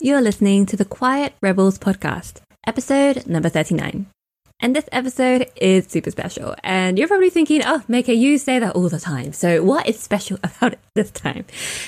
You're listening to the Quiet Rebels podcast, episode number 39. And this episode is super special. And you're probably thinking, oh, Maikee, you say that all the time. So what is special about it this time?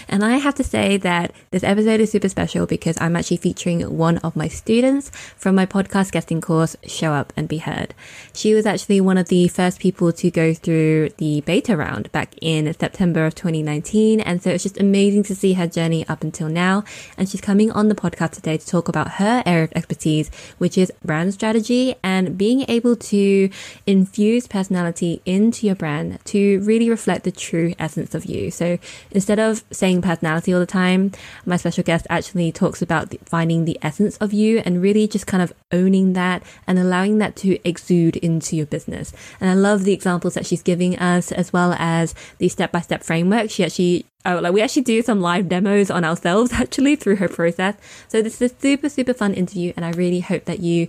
And I have to say that this episode is super special because I'm actually featuring one of my students from my podcast guesting course, Show Up and Be Heard. She was actually one of the first people to go through the beta round back in September of 2019. And so it's just amazing to see her journey up until now. And she's coming on the podcast today to talk about her area of expertise, which is brand strategy and being able to infuse personality into your brand to really reflect the true essence of you. So instead of saying personality all the time, my special guest actually talks about finding the essence of you and really just kind of owning that and allowing that to exude into your business. And I love the examples that she's giving us as well as the step by step framework. She actually Oh, like we actually do some live demos on ourselves actually through her process. So this is a super, super fun interview and I really hope that you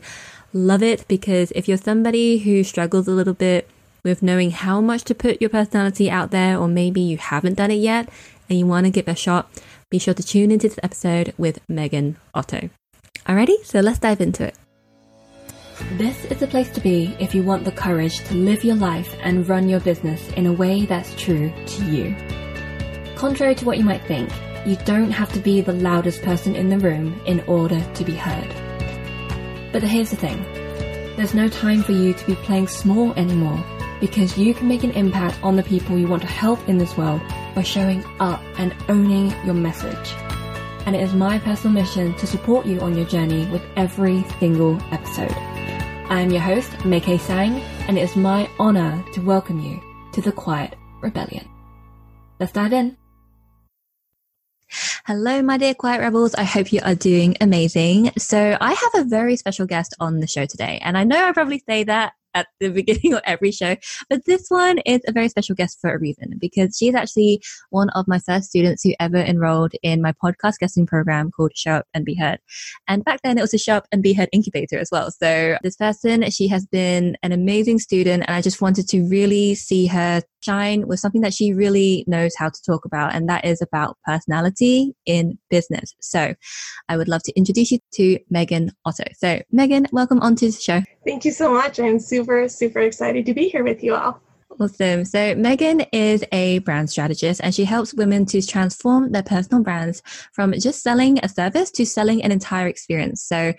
love it because if you're somebody who struggles a little bit with knowing how much to put your personality out there, or maybe you haven't done it yet and you want to give it a shot, be sure to tune into this episode with Megan Otto. Alrighty, so let's dive into it. This is the place to be if you want the courage to live your life and run your business in a way that's true to you. Contrary to what you might think, you don't have to be the loudest person in the room in order to be heard. But here's the thing there's no time for you to be playing small anymore because you can make an impact on the people you want to help in this world by showing up and owning your message. And it is my personal mission to support you on your journey with every single episode. I am your host, Maikee Tsang, and it is my honor to welcome you to the Quiet Rebellion. Let's dive in. Hello, my dear Quiet Rebels. I hope you are doing amazing. So, I have a very special guest on the show today. And I know I probably say that at the beginning of every show. But this one is a very special guest for a reason because she's actually one of my first students who ever enrolled in my podcast guesting program called Show Up and Be Heard. And back then it was a Show Up and Be Heard incubator as well. So this person, she has been an amazing student and I just wanted to really see her shine with something that she really knows how to talk about, and that is about personality in business. So I would love to introduce you to Megan Otto. So, Megan, welcome onto the show. Thank you so much. I'm super, super excited to be here with you all. Awesome. So, Megan is a brand strategist and she helps women to transform their personal brands from just selling a service to selling an entire experience. So,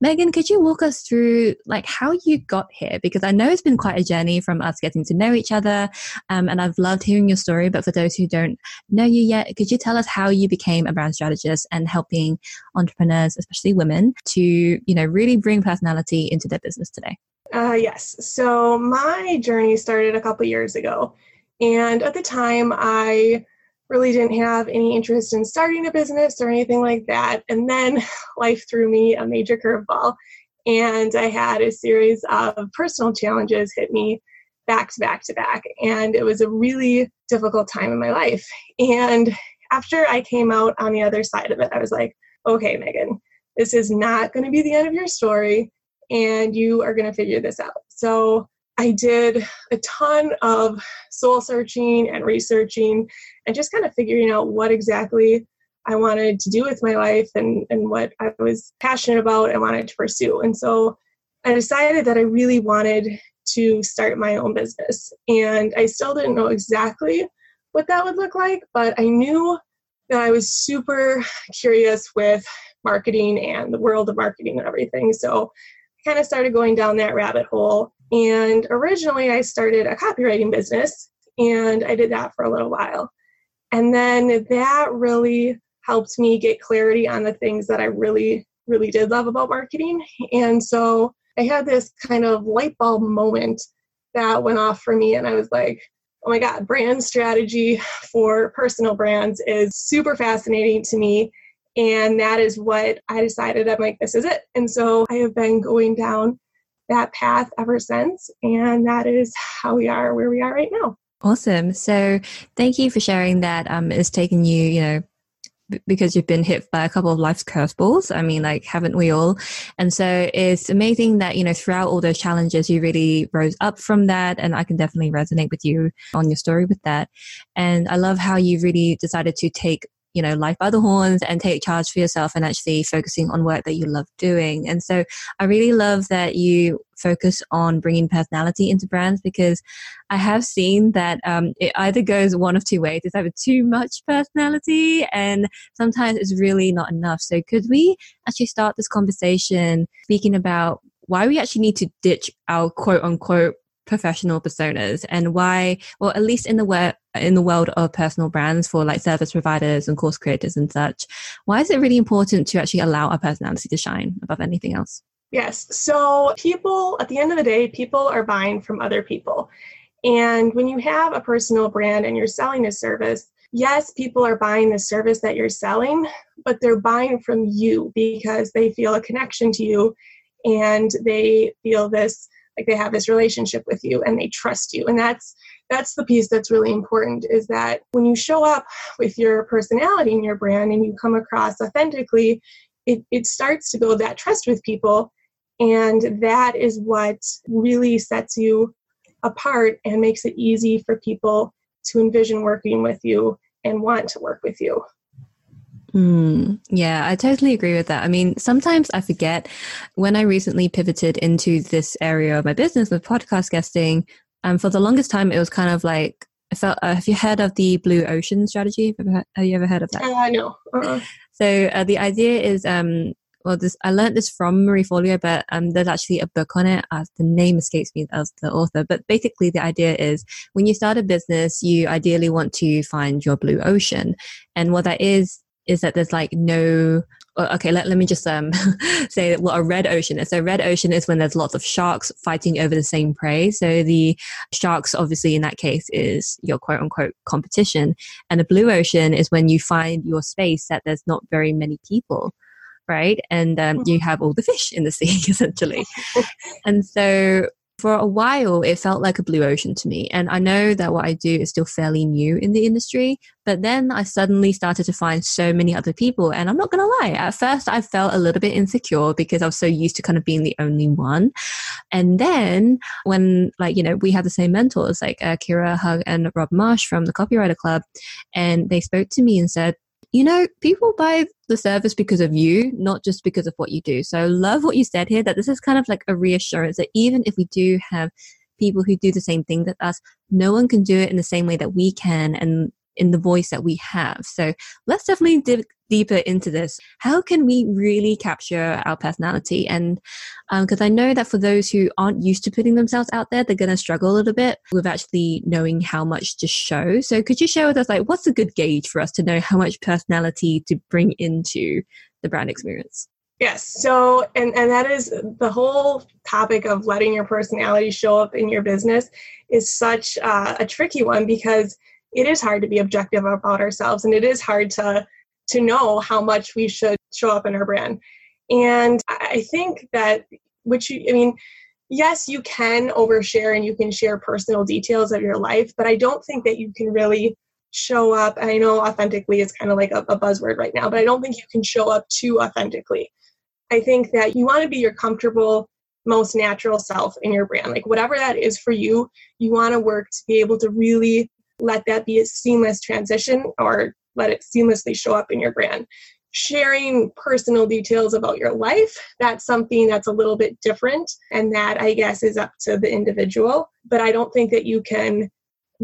Megan, could you walk us through like how you got here? Because I know it's been quite a journey from us getting to know each other, um, and I've loved hearing your story. But for those who don't know you yet, could you tell us how you became a brand strategist and helping entrepreneurs, especially women, to you know really bring personality into their business today? Uh, yes. So my journey started a couple years ago, and at the time I really didn't have any interest in starting a business or anything like that. And then life threw me a major curveball, and I had a series of personal challenges hit me back to back to back. And it was a really difficult time in my life. And after I came out on the other side of it, I was like, okay, Megan, this is not going to be the end of your story, and you are going to figure this out. So I did a ton of soul searching and researching and just kind of figuring out what exactly I wanted to do with my life and, and what I was passionate about and wanted to pursue. And so I decided that I really wanted to start my own business. And I still didn't know exactly what that would look like, but I knew that I was super curious with marketing and the world of marketing and everything. So I kind of started going down that rabbit hole and originally, I started a copywriting business, and I did that for a little while. And then that really helped me get clarity on the things that I really, really did love about marketing. And so I had this kind of light bulb moment that went off for me, and I was like, oh my God, brand strategy for personal brands is super fascinating to me. And that is what I decided. I'm like, this is it. And so I have been going down that path ever since. And that is how we are where we are right now. Awesome. So thank you for sharing that. Um, it's taken you, you know, because you've been hit by a couple of life's curveballs. I mean, like, haven't we all? And so it's amazing that, you know, throughout all those challenges, you really rose up from that. And I can definitely resonate with you on your story with that. And I love how you really decided to take you know, life by the horns and take charge for yourself and actually focusing on work that you love doing. And so I really love that you focus on bringing personality into brands because I have seen that um, it either goes one of two ways. It's either too much personality and sometimes it's really not enough. So could we actually start this conversation speaking about why we actually need to ditch our quote unquote professional personas and why well at least in the wor- in the world of personal brands for like service providers and course creators and such why is it really important to actually allow our personality to shine above anything else? Yes. So people at the end of the day people are buying from other people. And when you have a personal brand and you're selling a service yes people are buying the service that you're selling but they're buying from you because they feel a connection to you and they feel this like they have this relationship with you and they trust you. And that's that's the piece that's really important is that when you show up with your personality and your brand and you come across authentically it, it starts to build that trust with people. And that is what really sets you apart and makes it easy for people to envision working with you and want to work with you Mm, yeah, I totally agree with that. I mean, sometimes I forget when I recently pivoted into this area of my business with podcast guesting. And um, for the longest time, it was kind of like I felt. Uh, have you heard of the blue ocean strategy? Have, you ever heard of that? Uh, no. Uh-uh. So uh, the idea is, um, well, this I learned this from Marie Forleo, but um, there's actually a book on it. Uh, the name escapes me as the author, but basically the idea is when you start a business, you ideally want to find your blue ocean, and what that is is that there's like no okay let, let me just um, say what a red ocean is. So red ocean is when there's lots of sharks fighting over the same prey. So the sharks obviously in that case is your quote unquote competition. And a blue ocean is when you find your space that there's not very many people right? And um, you have all the fish in the sea essentially. And so for a while it felt like a blue ocean to me and i know that what i do is still fairly new in the industry but then i suddenly started to find so many other people and i'm not going to lie at first i felt a little bit insecure because i was so used to kind of being the only one. And then when like you know we have the same mentors like uh, kira hug and rob marsh from the copywriter club and they spoke to me and said you know, people buy the service because of you, not just because of what you do. So I love what you said here that this is kind of like a reassurance that even if we do have people who do the same thing that us, no one can do it in the same way that we can and in the voice that we have. So let's definitely dig deeper into this. How can we really capture our personality? And because um, I know that for those who aren't used to putting themselves out there, they're going to struggle a little bit with actually knowing how much to show. So could you share with us, like, what's a good gauge for us to know how much personality to bring into the brand experience? Yes. So, and, and that is the whole topic of letting your personality show up in your business is such uh, a tricky one because it is hard to be objective about ourselves and it is hard to to know how much we should show up in our brand. And i think that which i mean yes you can overshare and you can share personal details of your life but i don't think that you can really show up i know authentically is kind of like a, a buzzword right now but i don't think you can show up too authentically. I think that you want to be your comfortable most natural self in your brand. Like whatever that is for you you want to work to be able to really let that be a seamless transition or let it seamlessly show up in your brand. Sharing personal details about your life, that's something that's a little bit different. And that I guess is up to the individual. But I don't think that you can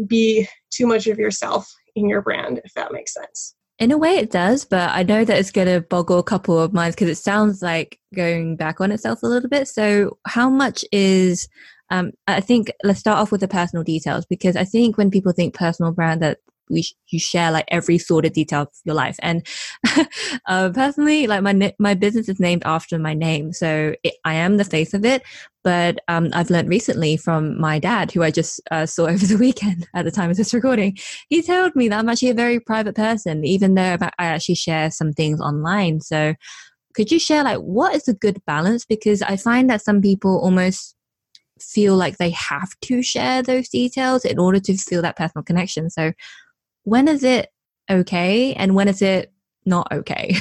be too much of yourself in your brand, if that makes sense. In a way, it does, but I know that it's going to boggle a couple of minds because it sounds like going back on itself a little bit. So, how much is um, I think let's start off with the personal details because I think when people think personal brand that we sh- you share like every sort of detail of your life. And uh, personally like my my business is named after my name so it, i am the face of it. But um, i've learned recently from my dad who i just uh, saw over the weekend at the time of this recording. He told me that i'm actually a very private person even though i actually share some things online. So could you share like what is a good balance? Because i find that some people almost feel like they have to share those details in order to feel that personal connection. So, when is it okay and when is it not okay?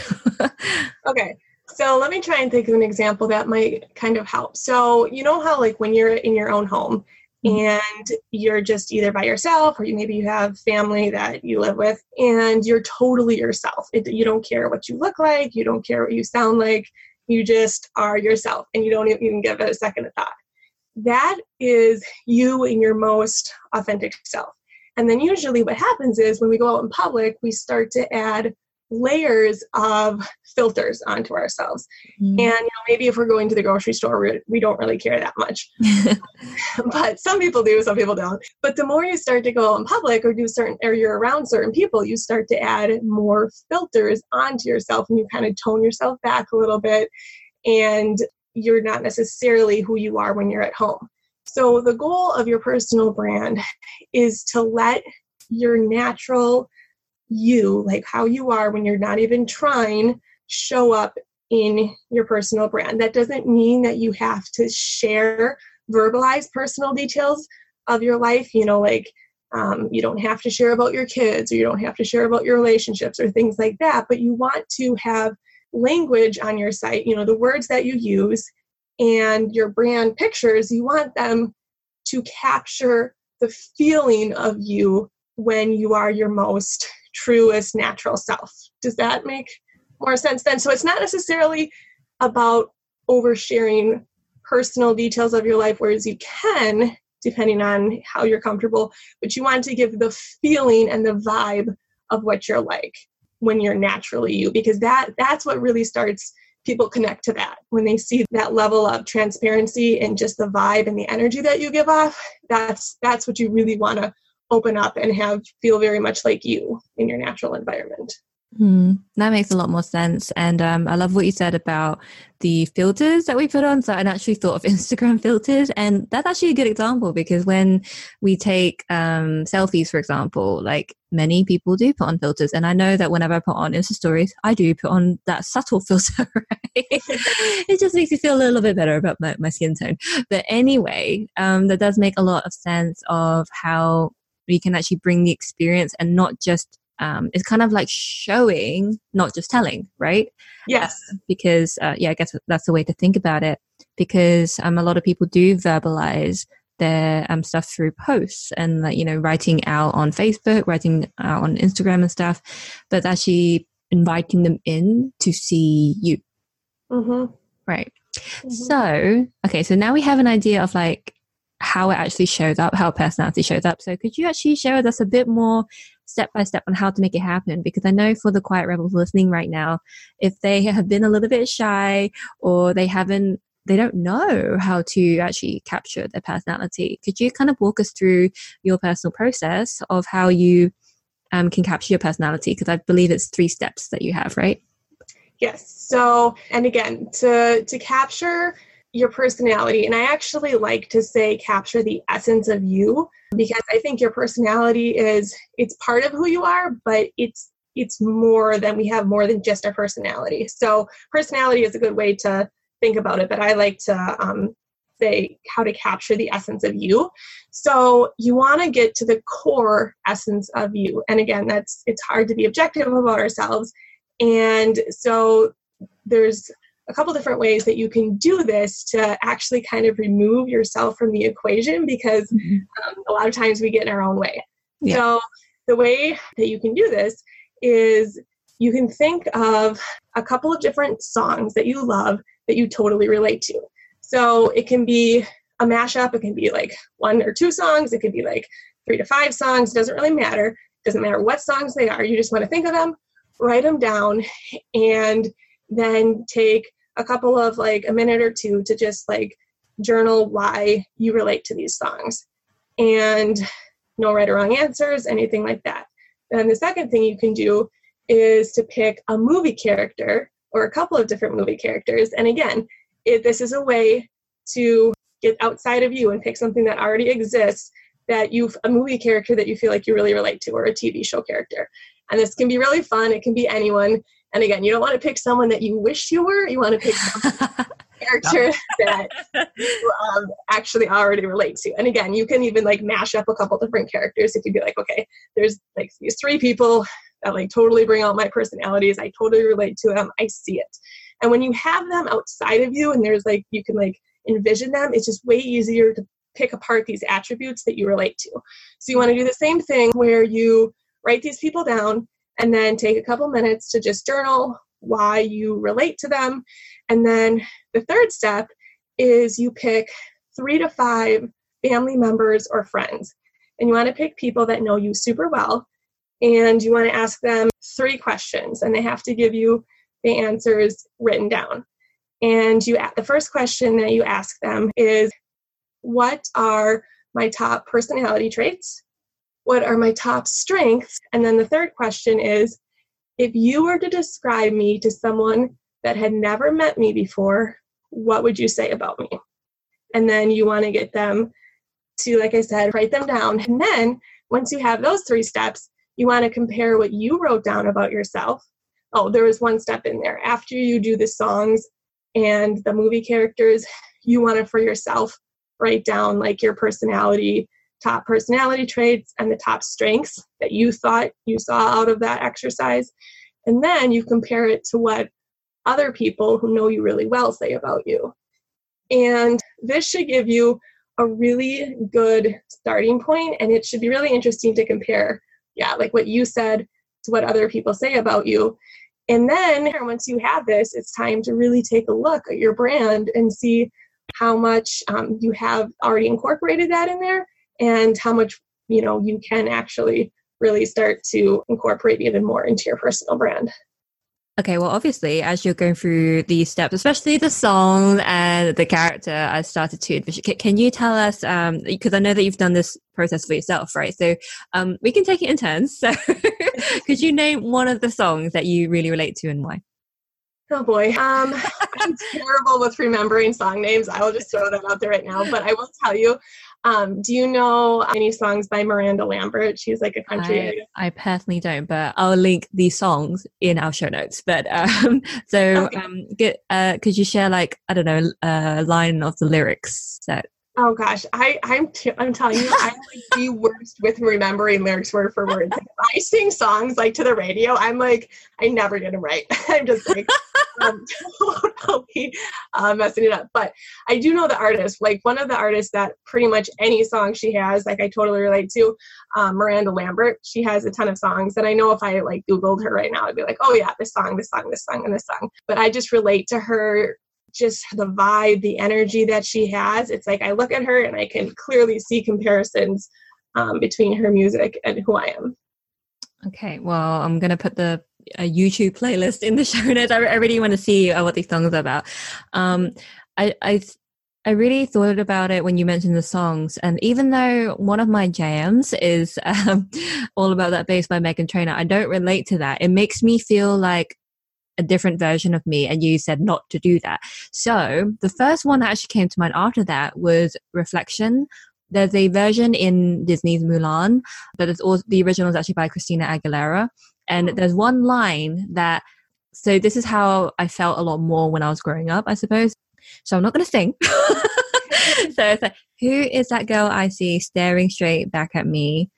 okay. So, let me try and think of an example that might kind of help. So, you know how, like, when you're in your own home, mm-hmm. and you're just either by yourself or you maybe you have family that you live with and you're totally yourself it, you don't care what you look like you don't care what you sound like you just are yourself and you don't even give it a second of thought that is you in your most authentic self and then usually what happens is when we go out in public we start to add layers of filters onto ourselves. Mm. And you know, maybe if we're going to the grocery store, we, we don't really care that much. but some people do, some people don't. But the more you start to go out in public or do certain or you're around certain people, you start to add more filters onto yourself and you kind of tone yourself back a little bit. And you're not necessarily who you are when you're at home. So the goal of your personal brand is to let your natural you, like how you are when you're not even trying, show up in your personal brand. That doesn't mean that you have to share, verbalize personal details of your life, you know, like um, you don't have to share about your kids or you don't have to share about your relationships or things like that, but you want to have language on your site, you know, the words that you use and your brand pictures, you want them to capture the feeling of you when you are your most truest natural self. Does that make more sense then? So it's not necessarily about oversharing personal details of your life, whereas you can, depending on how you're comfortable, but you want to give the feeling and the vibe of what you're like when you're naturally you, because that that's what really starts people connect to that when they see that level of transparency and just the vibe and the energy that you give off that's that's what you really want to open up and have feel very much like you in your natural environment. Mm, that makes a lot more sense. And um, I love what you said about the filters that we put on. So I actually thought of Instagram filters. And that's actually a good example because when we take um, selfies, for example, like many people do put on filters. And I know that whenever I put on Insta stories, I do put on that subtle filter, right? it just makes me feel a little bit better about my, my skin tone. But anyway, um, that does make a lot of sense of how we can actually bring the experience and not just um, it's kind of like showing not just telling right yes uh, because uh, yeah i guess that's the way to think about it because um, a lot of people do verbalize their um, stuff through posts and like you know writing out on facebook writing out on instagram and stuff but actually inviting them in to see you mm-hmm. right mm-hmm. so okay so now we have an idea of like how it actually shows up, how personality shows up. So could you actually share with us a bit more step by step on how to make it happen? Because I know for the quiet rebels listening right now, if they have been a little bit shy or they haven't they don't know how to actually capture their personality. Could you kind of walk us through your personal process of how you um, can capture your personality? Because I believe it's three steps that you have, right? Yes. So, and again, to to capture your personality. And I actually like to say capture the essence of you because I think your personality is it's part of who you are, but it's it's more than we have more than just our personality. So personality is a good way to think about it, but I like to um, say how to capture the essence of you. So you want to get to the core essence of you. And again, that's it's hard to be objective about ourselves. And so there's a couple different ways that you can do this to actually kind of remove yourself from the equation because mm-hmm. um, a lot of times we get in our own way. Yeah. So, the way that you can do this is you can think of a couple of different songs that you love that you totally relate to. So, it can be a mashup, it can be like one or two songs, it could be like three to five songs, it doesn't really matter. It doesn't matter what songs they are, you just want to think of them, write them down, and then take a couple of like a minute or two to just like journal why you relate to these songs. And no right or wrong answers anything like that. Then the second thing you can do is to pick a movie character or a couple of different movie characters. And again it, this is a way to get outside of you and pick something that already exists that you've a movie character that you feel like you really relate to or a tv show character. And this can be really fun. It can be anyone and again, you don't want to pick someone that you wish you were. You want to pick character that you um, actually already relate to. And again, you can even like mash up a couple different characters. If you'd be like, okay, there's like these three people that like totally bring out my personalities. I totally relate to them. I see it. And when you have them outside of you and there's like, you can like envision them, it's just way easier to pick apart these attributes that you relate to. So you want to do the same thing where you write these people down and then take a couple minutes to just journal why you relate to them. And then the third step is you pick three to five family members or friends. And you want to pick people that know you super well. And you want to ask them three questions, and they have to give you the answers written down. And you the first question that you ask them is what are my top personality traits? What are my top strengths? And then the third question is if you were to describe me to someone that had never met me before, what would you say about me? And then you want to get them to, like I said, write them down. And then once you have those three steps, you want to compare what you wrote down about yourself. Oh, there was one step in there. After you do the songs and the movie characters, you want to, for yourself, write down like your personality, top personality traits, and the top strengths that you thought you saw out of that exercise. And then you compare it to what other people who know you really well say about you. And this should give you a really good starting point, and it should be really interesting to compare, yeah, like what you said to what other people say about you. And then once you have this, it's time to really take a look at your brand and see how much um, you have already incorporated that in there and how much you know you can actually really start to incorporate even more into your personal brand Okay, well, obviously, as you're going through these steps, especially the song and the character, I started to envision. Can you tell us, um, because I know that you've done this process for yourself, right? So um, we can take it in turns. So could you name one of the songs that you really relate to and why? Oh boy, um, I'm terrible with remembering song names. I will just throw that out there right now. But I will tell you, um, do you know any songs by Miranda Lambert? She's like a country. I, I personally don't, but I'll link these songs in our show notes. But um, so, okay. um, get, uh, could you share like I don't know a line of the lyrics that Oh gosh, I I'm t- I'm telling you, I'm like the worst with remembering lyrics word for word. Like, I sing songs like to the radio. I'm like I never get them right. I'm just like um, totally uh, messing it up. But I do know the artist. Like one of the artists that pretty much any song she has, like I totally relate to, um, Miranda Lambert. She has a ton of songs, and I know if I like Googled her right now, I'd be like, oh yeah, this song, this song, this song, and this song. But I just relate to her just the vibe, the energy that she has. It's like I look at her and I can clearly see comparisons um, between her music and who I am. Okay, well, I'm gonna put the YouTube playlist in the show notes. I, I really want to see uh, what these songs are about. Um, I, I I really thought about it when you mentioned the songs, and even though one of my jams is um, all about that bass by Meghan Trainor, I don't relate to that. It makes me feel like a different version of me and you said not to do that. So the first one that actually came to mind after that was Reflection. There's a version in Disney's Mulan, but it's also the original is actually by Christina Aguilera. And oh. there's one line that so this is how I felt a lot more when I was growing up, I suppose. So I'm not gonna sing. so it's like, who is that girl I see staring straight back at me?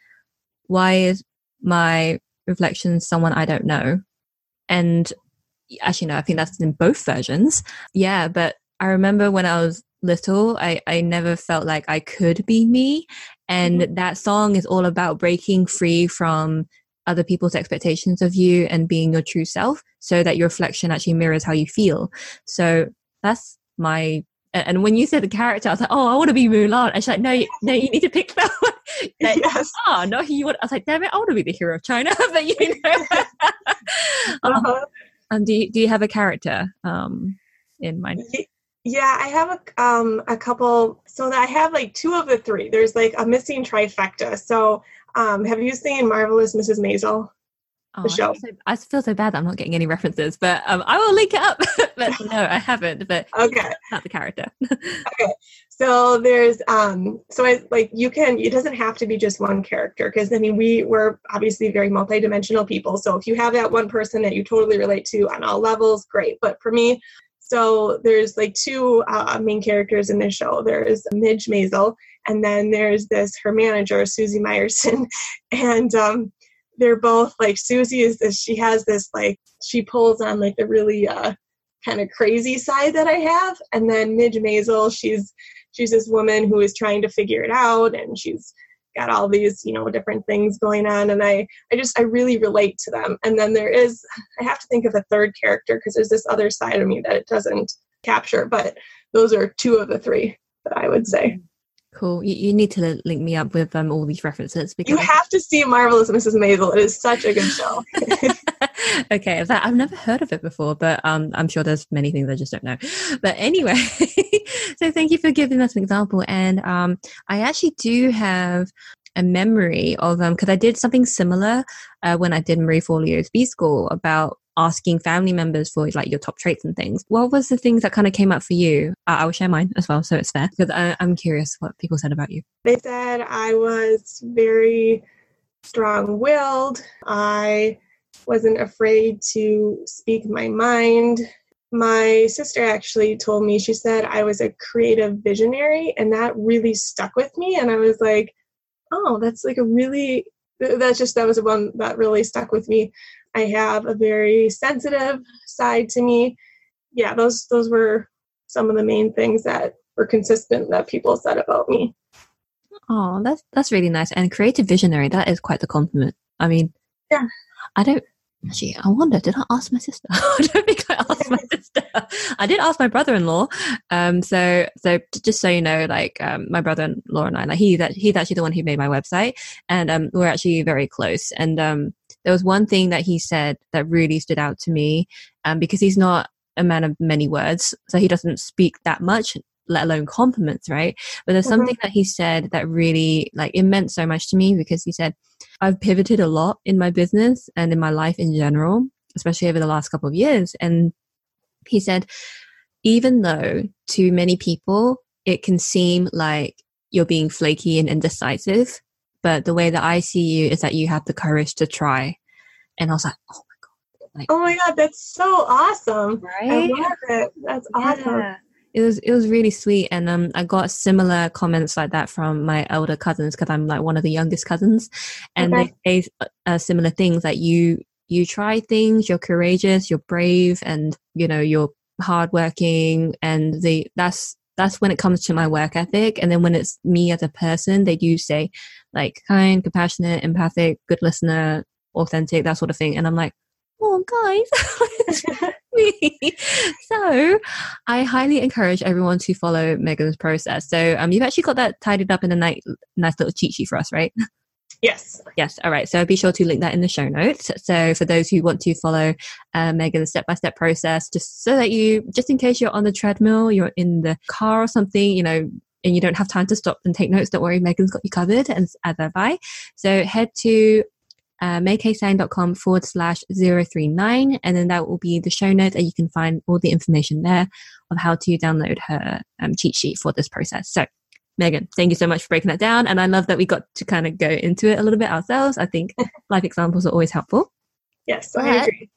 Why is my reflection someone I don't know? And actually no i think that's in both versions yeah but i remember when i was little i i never felt like i could be me and mm-hmm. that song is all about breaking free from other people's expectations of you and being your true self so that your reflection actually mirrors how you feel so that's my and when you said the character, I was like, "Oh, I want to be Mulan." And she's like, "No, you, no, you need to pick that one." like, yes. Oh no, you want? I was like, "Damn it, I want to be the hero of China." but you know, uh-huh. Um, do you, do you have a character um, in mind? Yeah, I have a um a couple. So I have like two of the three. There's like a missing trifecta. So um, have you seen Marvelous Mrs. Maisel? Oh, the show. I feel, so, I feel, so, bad that I'm not getting any references, but um, I will link it up. but no, I haven't. But okay, not the character. okay, so there's um, so I like you can. It doesn't have to be just one character because I mean we we're obviously very multidimensional people. So if you have that one person that you totally relate to on all levels, great. But for me, so there's like two uh, main characters in this show. There's Midge Maisel, and then there's this her manager Susie Myerson, and um, they're both like Susie is this she has this like she pulls on like the really uh kind of crazy side that I have. And then Midge Maisel, she's she's this woman who is trying to figure it out and she's got all these you know different things going on and i i just i really relate to them and then there is i have to think of a third character because there's this other side of me that it doesn't capture but those are two of the three that i would say Cool. You, you need to link me up with um, all these references because you have to see Marvelous Mrs. Maisel. It is such a good show. okay, that, I've never heard of it before, but um, I'm sure there's many things I just don't know. But anyway, so thank you for giving us an example. And um, I actually do have a memory of um because I did something similar uh, when I did Marie Forleo's B School about asking family members for like your top traits and things. What was the things that kind of came up for you? Uh, I will share mine as well, so it's fair because I, I'm curious what people said about you. They said I was very strong-willed. I wasn't afraid to speak my mind. My sister actually told me, she said I was a creative visionary, and that really stuck with me. And I was like, oh, that's like a really, that's just, that was the one that really stuck with me. I have a very sensitive side to me. Yeah, those those were some of the main things that were consistent that people said about me. Oh, that's that's really nice. And creative visionary, that is quite the compliment. I mean, yeah. I don't actually I wonder, did I ask my sister? I don't think I asked my sister. I did ask my brother in law. Um so so just so you know, like um my brother in law and I, like he that he's actually the one who made my website and um we're actually very close. And um there was one thing that he said that really stood out to me um, because he's not a man of many words, so he doesn't speak that much, let alone compliments, right? But there's mm-hmm. something that he said that really, like, it meant so much to me because he said, I've pivoted a lot in my business and in my life in general, especially over the last couple of years. And he said, even though to many people it can seem like you're being flaky and indecisive, but the way that I see you is that you have the courage to try. And I was like, oh my god! Like, oh my god, that's so awesome! Right? I love it. That's awesome. It was it was really sweet, and um, I got similar comments like that from my elder cousins because I'm like one of the youngest cousins, and okay. they say uh, similar things like you you try things, you're courageous, you're brave, and you know you're hardworking, and the that's that's when it comes to my work ethic. And then when it's me as a person, they do say like kind, compassionate, empathic, good listener, authentic, that sort of thing. And I'm like, oh, guys. so I highly encourage everyone to follow Megan's process. So um, you've actually got that tidied up in a nice, nice little cheat sheet for us, right? Yes. Yes. All right. So be sure to link that in the show notes. So for those who want to follow uh, Megan's step by step process, just so that you, just in case you're on the treadmill, you're in the car or something, you know, and you don't have time to stop and take notes, don't worry, Megan's got you covered, and as have I. So head to uh, maikeetsang.com forward slash 039, and then that will be the show notes, and you can find all the information there of how to download her um, cheat sheet for this process. So Megan, thank you so much for breaking that down. And I love that we got to kind of go into it a little bit ourselves. I think life examples are always helpful. Yes, I agree.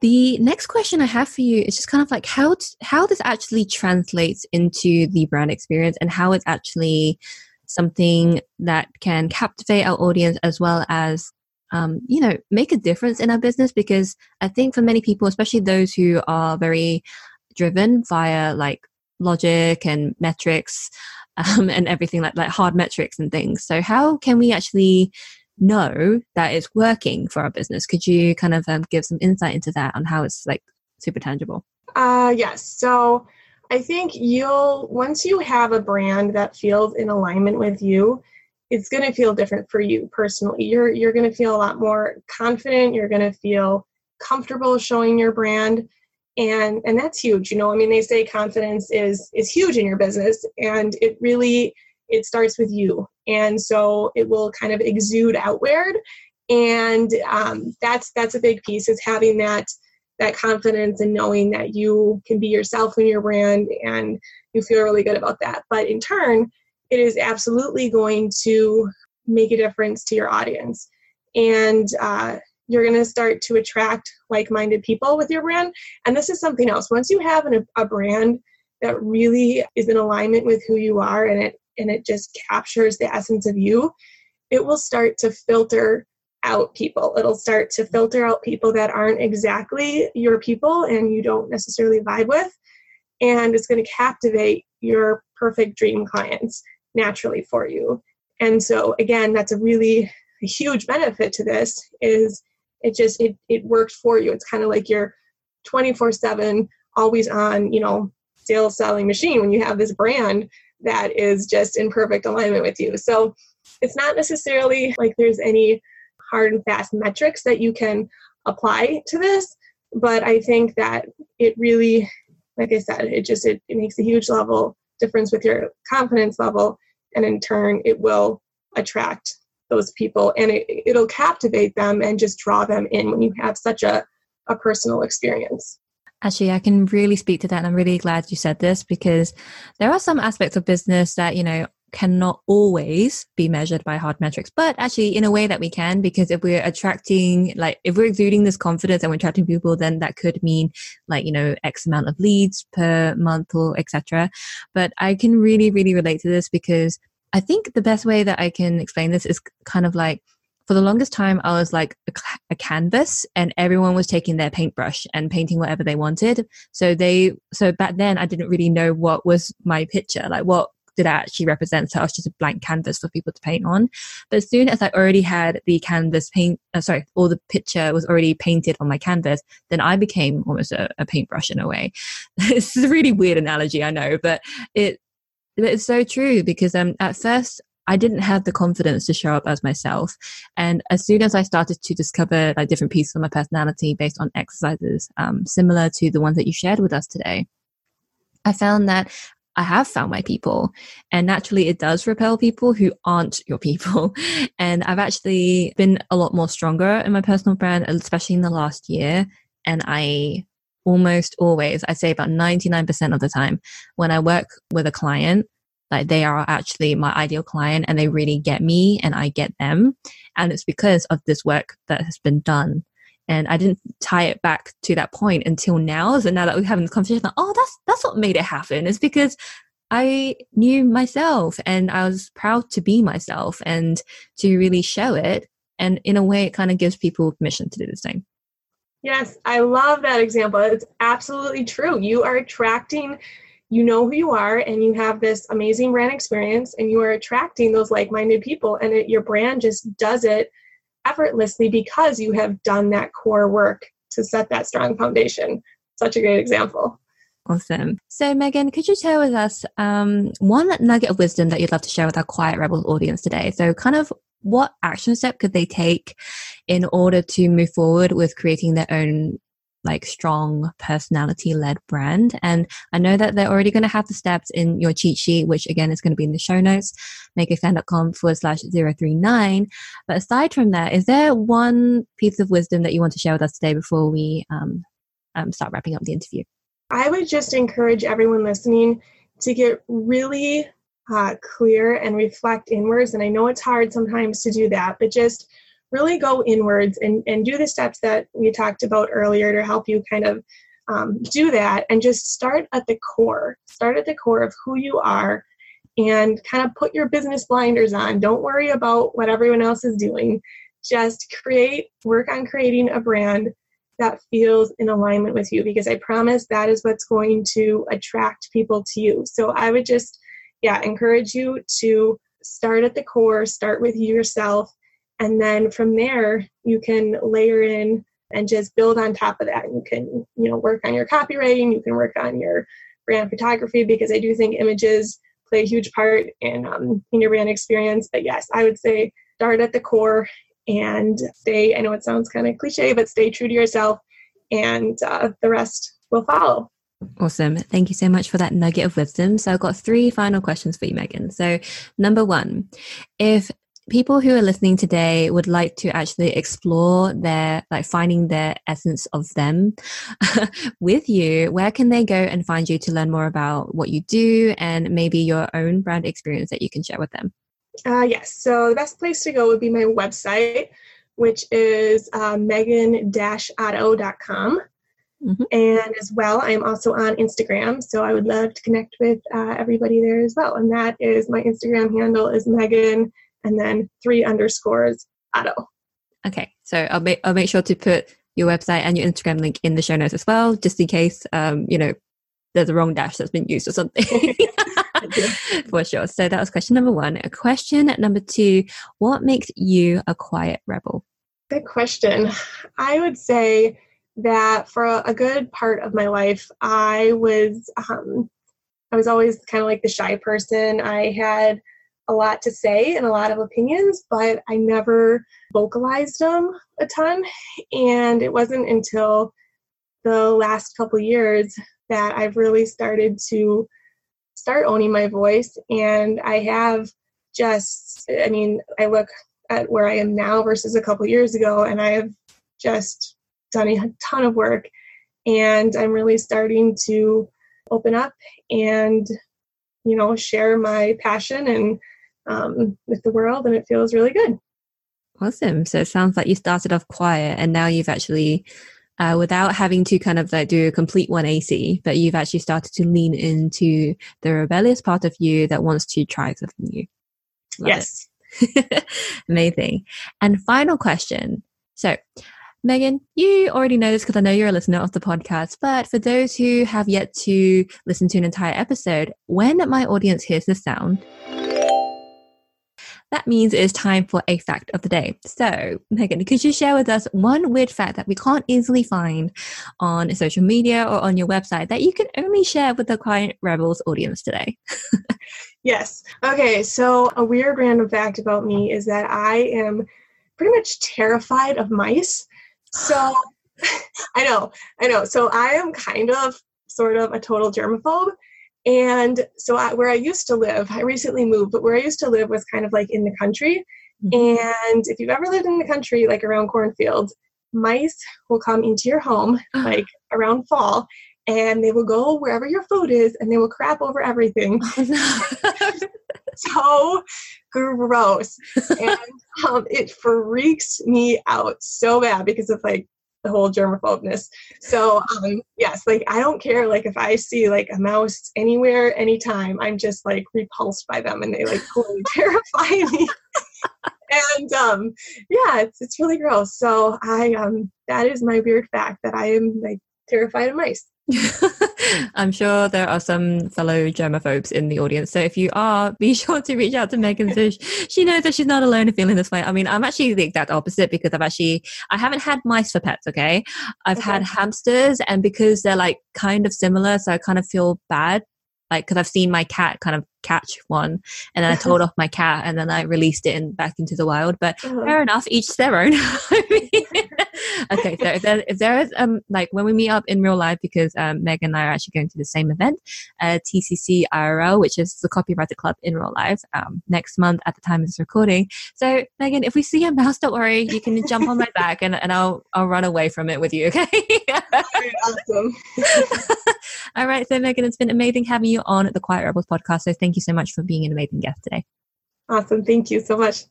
The next question I have for you is just kind of like how t- how this actually translates into the brand experience and how it's actually something that can captivate our audience as well as um, you know make a difference in our business because I think for many people, especially those who are very driven via like logic and metrics um, and everything like like hard metrics and things. So how can we actually know that it's working for our business? Could you kind of um, give some insight into that on how it's like super tangible? Uh, yes. So I think you'll once you have a brand that feels in alignment with you, it's going to feel different for you personally. You're you're going to feel a lot more confident. You're going to feel comfortable showing your brand and and that's huge you know i mean they say confidence is is huge in your business and it really it starts with you and so it will kind of exude outward and um, that's that's a big piece is having that that confidence and knowing that you can be yourself in your brand and you feel really good about that but in turn it is absolutely going to make a difference to your audience and uh, you're going to start to attract like-minded people with your brand and this is something else once you have an, a brand that really is in alignment with who you are and it and it just captures the essence of you it will start to filter out people. It'll start to filter out people that aren't exactly your people and you don't necessarily vibe with. And it's going to captivate your perfect dream clients naturally for you. And so again, that's a really huge benefit to this is it just it it worked for you. It's kind of like your 24/7 always on, you know, sales selling machine when you have this brand that is just in perfect alignment with you. So it's not necessarily like there's any hard and fast metrics that you can apply to this, but I think that it really, like I said, it just it, it makes a huge level difference with your confidence level, and in turn, it will attract those people and it, it'll captivate them and just draw them in when you have such a, a personal experience. Actually, I can really speak to that. And I'm really glad you said this because there are some aspects of business that, you know, cannot always be measured by hard metrics, but actually in a way that we can, because if we're attracting, like, if we're exuding this confidence and we're attracting people, then that could mean like, you know, X amount of leads per month or etc. But I can really, really relate to this because I think the best way that I can explain this is kind of like, for the longest time i was like a, a, canvas and everyone was taking their paintbrush and painting whatever they wanted so they so back then i didn't really know what was my picture like what I actually represent so i was just a blank canvas for people to paint on but as soon as i already had the canvas paint uh, sorry all the picture was already painted on my canvas then i became almost a, a paintbrush in a way this is a really weird analogy i know but it it's so true because um, at first I didn't have the confidence to show up as myself. And as soon as I started to discover like different pieces of my personality based on exercises, um, similar to the ones that you shared with us today, I found that I have found my people. And naturally, it does repel people who aren't your people. And I've actually been a lot more stronger in my personal brand, especially in the last year. And I almost always, I say about 99% of the time, when I work with a client, like they are actually my ideal client and they really get me and I get them. And it's because of this work that has been done. And I didn't tie it back to that point until now. So now that we're having this conversation, like, oh, that's that's what made it happen. Is because I knew myself and I was proud to be myself and to really show it. And in a way, it kind of gives people permission to do the same. Yes, I love that example. It's absolutely true. You are attracting you know who you are and you have this amazing brand experience and you are attracting those like-minded people and it, your brand just does it effortlessly because you have done that core work to set that strong foundation. Such a great example. Awesome. So megan could you share with us um, one nugget of wisdom that you'd love to share with our quiet rebels audience today? So kind of what action step could they take in order to move forward with creating their own like strong personality led brand. And I know that they're already going to have the steps in your cheat sheet, which again is going to be in the show notes, maikeetsang.com forward slash 039. But aside from that, is there one piece of wisdom that you want to share with us today before we um, um, start wrapping up the interview? I would just encourage everyone listening to get really uh, clear and reflect inwards. And I know it's hard sometimes to do that, but just really go inwards and, and do the steps that we talked about earlier to help you kind of um, do that and just start at the core. Start at the core of who you are and kind of put your business blinders on. Don't worry about what everyone else is doing. Just create, work on creating a brand that feels in alignment with you because I promise that is what's going to attract people to you. So I would just, yeah, encourage you to start at the core, start with yourself, and then from there you can layer in and just build on top of that you can you know work on your copywriting you can work on your brand photography because i do think images play a huge part in um, in your brand experience but yes i would say start at the core and stay i know it sounds kind of cliche but stay true to yourself and uh, the rest will follow Awesome. Thank you so much for that nugget of wisdom. So I've got three final questions for you, Megan. So, number one, if people who are listening today would like to actually explore their like finding their essence of them with you where can they go and find you to learn more about what you do and maybe your own brand experience that you can share with them? Uh, yes. So the best place to go would be my website which is uh, megan-otto.com mm-hmm. and as well i'm also on instagram so i would love to connect with uh, everybody there as well. And that is my instagram handle is megan and then three underscores Otto. Okay, so I'll make I'll make sure to put your website and your Instagram link in the show notes as well, just in case um, you know there's a wrong dash that's been used or something. For sure. So that was question number one. A question number two: What makes you a quiet rebel? Good question. I would say that for a good part of my life, I was um, I was always kind of like the shy person. I had a lot to say and a lot of opinions, but I never vocalized them a ton. And it wasn't until the last couple years that I've really started to start owning my voice. And I have just, I mean, I look at where I am now versus a couple years ago, and I have just done a ton of work. And I'm really starting to open up and, you know, share my passion and um, with the world, and it feels really good. Awesome. So it sounds like you started off quiet and now you've actually, uh, without having to kind of like do a complete 180, but you've actually started to lean into the rebellious part of you that wants to try something new. Love yes. Amazing. And final question. So, Megan, you already know this because I know you're a listener of the podcast, but for those who have yet to listen to an entire episode, when my audience hears the sound, that means it is time for a fact of the day. So, Megan, could you share with us one weird fact that we can't easily find on social media or on your website that you can only share with the Quiet Rebels audience today? yes. Okay, so a weird random fact about me is that I am pretty much terrified of mice. So, I know, I know. So, I am kind of sort of a total germaphobe. And so, I, where I used to live, I recently moved, but where I used to live was kind of like in the country. Mm-hmm. And if you've ever lived in the country, like around cornfields, mice will come into your home, like around fall, and they will go wherever your food is and they will crap over everything. so gross. and um, it freaks me out so bad because of like the whole germaphobeness. So um, yes, like I don't care. Like if I see like a mouse anywhere, anytime, I'm just like repulsed by them, and they like totally terrify me. and um, yeah, it's it's really gross. So I um, that is my weird fact that I am like terrified of mice. I'm sure there are some fellow germaphobes in the audience. So if you are, be sure to reach out to Megan so she knows that she's not alone in feeling this way. I mean, I'm actually the exact opposite because I've actually, I haven't had mice for pets, okay? I've okay. had hamsters and because they're like kind of similar, so I kind of feel bad like because I've seen my cat kind of catch one and then I told off my cat and then I released it in, back into the wild. But uh-huh. fair enough, each their own. okay, so if there, if there is um like when we meet up in real life because um, Meg and I are actually going to the same event, uh, TCC IRL, which is the Copywriter Club in real life, um, next month at the time of this recording. So Megan, if we see a mouse, don't worry, you can jump on my back and, and I'll I'll run away from it with you. Okay. awesome. All right, so Megan, it's been amazing having you on the Quiet Rebels podcast. So thank you so much for being an amazing guest today. Awesome. Thank you so much.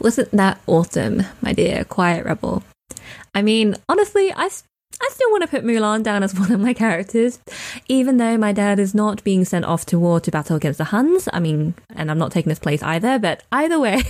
Wasn't that awesome, my dear Quiet Rebel? I mean, honestly, I, I still want to put Mulan down as one of my characters, even though my dad is not being sent off to war to battle against the Huns. I mean, and I'm not taking this place either, but either way,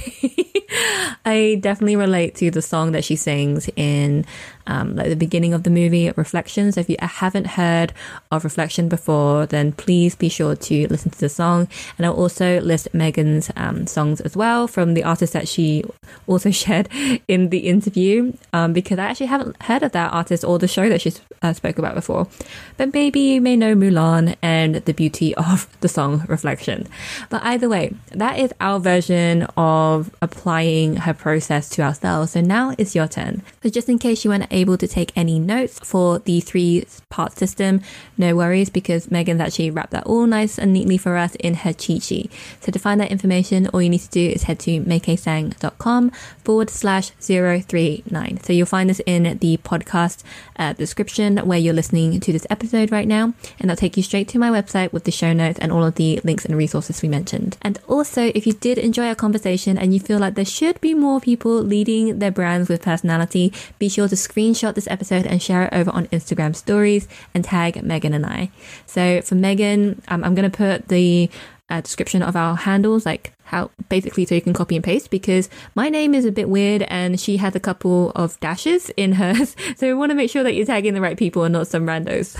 I definitely relate to the song that she sings in um, like the beginning of the movie, Reflections. If you haven't heard of Reflection before, then please be sure to listen to the song. And I'll also list Megan's um, songs as well from the artist that she also shared in the interview, um, because I actually haven't heard of that artist or the show that she uh, spoke about before. But maybe you may know Mulan and the beauty of the song Reflection. But either way, that is our version of applying her process to ourselves. So now it's your turn. So just in case you weren't able to take any notes for the three part system, no worries because Megan's actually wrapped that all nice and neatly for us in her cheat sheet. So to find that information, all you need to do is head to maikeetsang.com forward slash 039. So you'll find this in the podcast uh, description where you're listening to this episode right now, and that'll take you straight to my website with the show notes and all of the links and resources we mentioned. And also, if you did enjoy our conversation and you feel like there should be more people leading their brands with personality, be sure to screenshot this episode and share it over on Instagram stories and tag Megan and I. So for Megan, um, I'm going to put the a description of our handles, like how basically so you can copy and paste because my name is a bit weird and she has a couple of dashes in hers. So we want to make sure that you're tagging the right people and not some randos.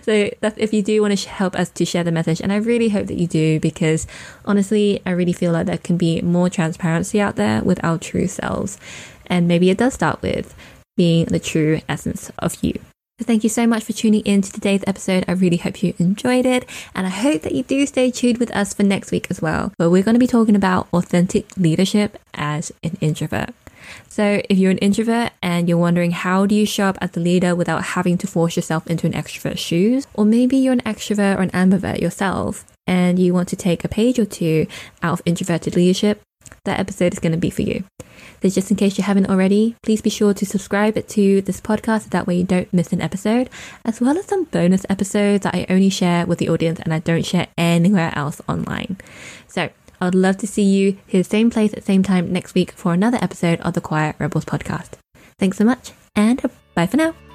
so that's if you do want to help us to share the message. And I really hope that you do because honestly, I really feel like there can be more transparency out there with our true selves. And maybe it does start with being the true essence of you. Thank you so much for tuning in to today's episode. I really hope you enjoyed it. And I hope that you do stay tuned with us for next week as well, where we're going to be talking about authentic leadership as an introvert. So if you're an introvert and you're wondering how do you show up as a leader without having to force yourself into an extrovert's shoes, or maybe you're an extrovert or an ambivert yourself and you want to take a page or two out of introverted leadership, that episode is going to be for you. So just in case you haven't already, please be sure to subscribe to this podcast. That way you don't miss an episode, as well as some bonus episodes that I only share with the audience and I don't share anywhere else online. So I would love to see you here, same place at same time next week for another episode of the Quiet Rebels podcast. Thanks so much and bye for now.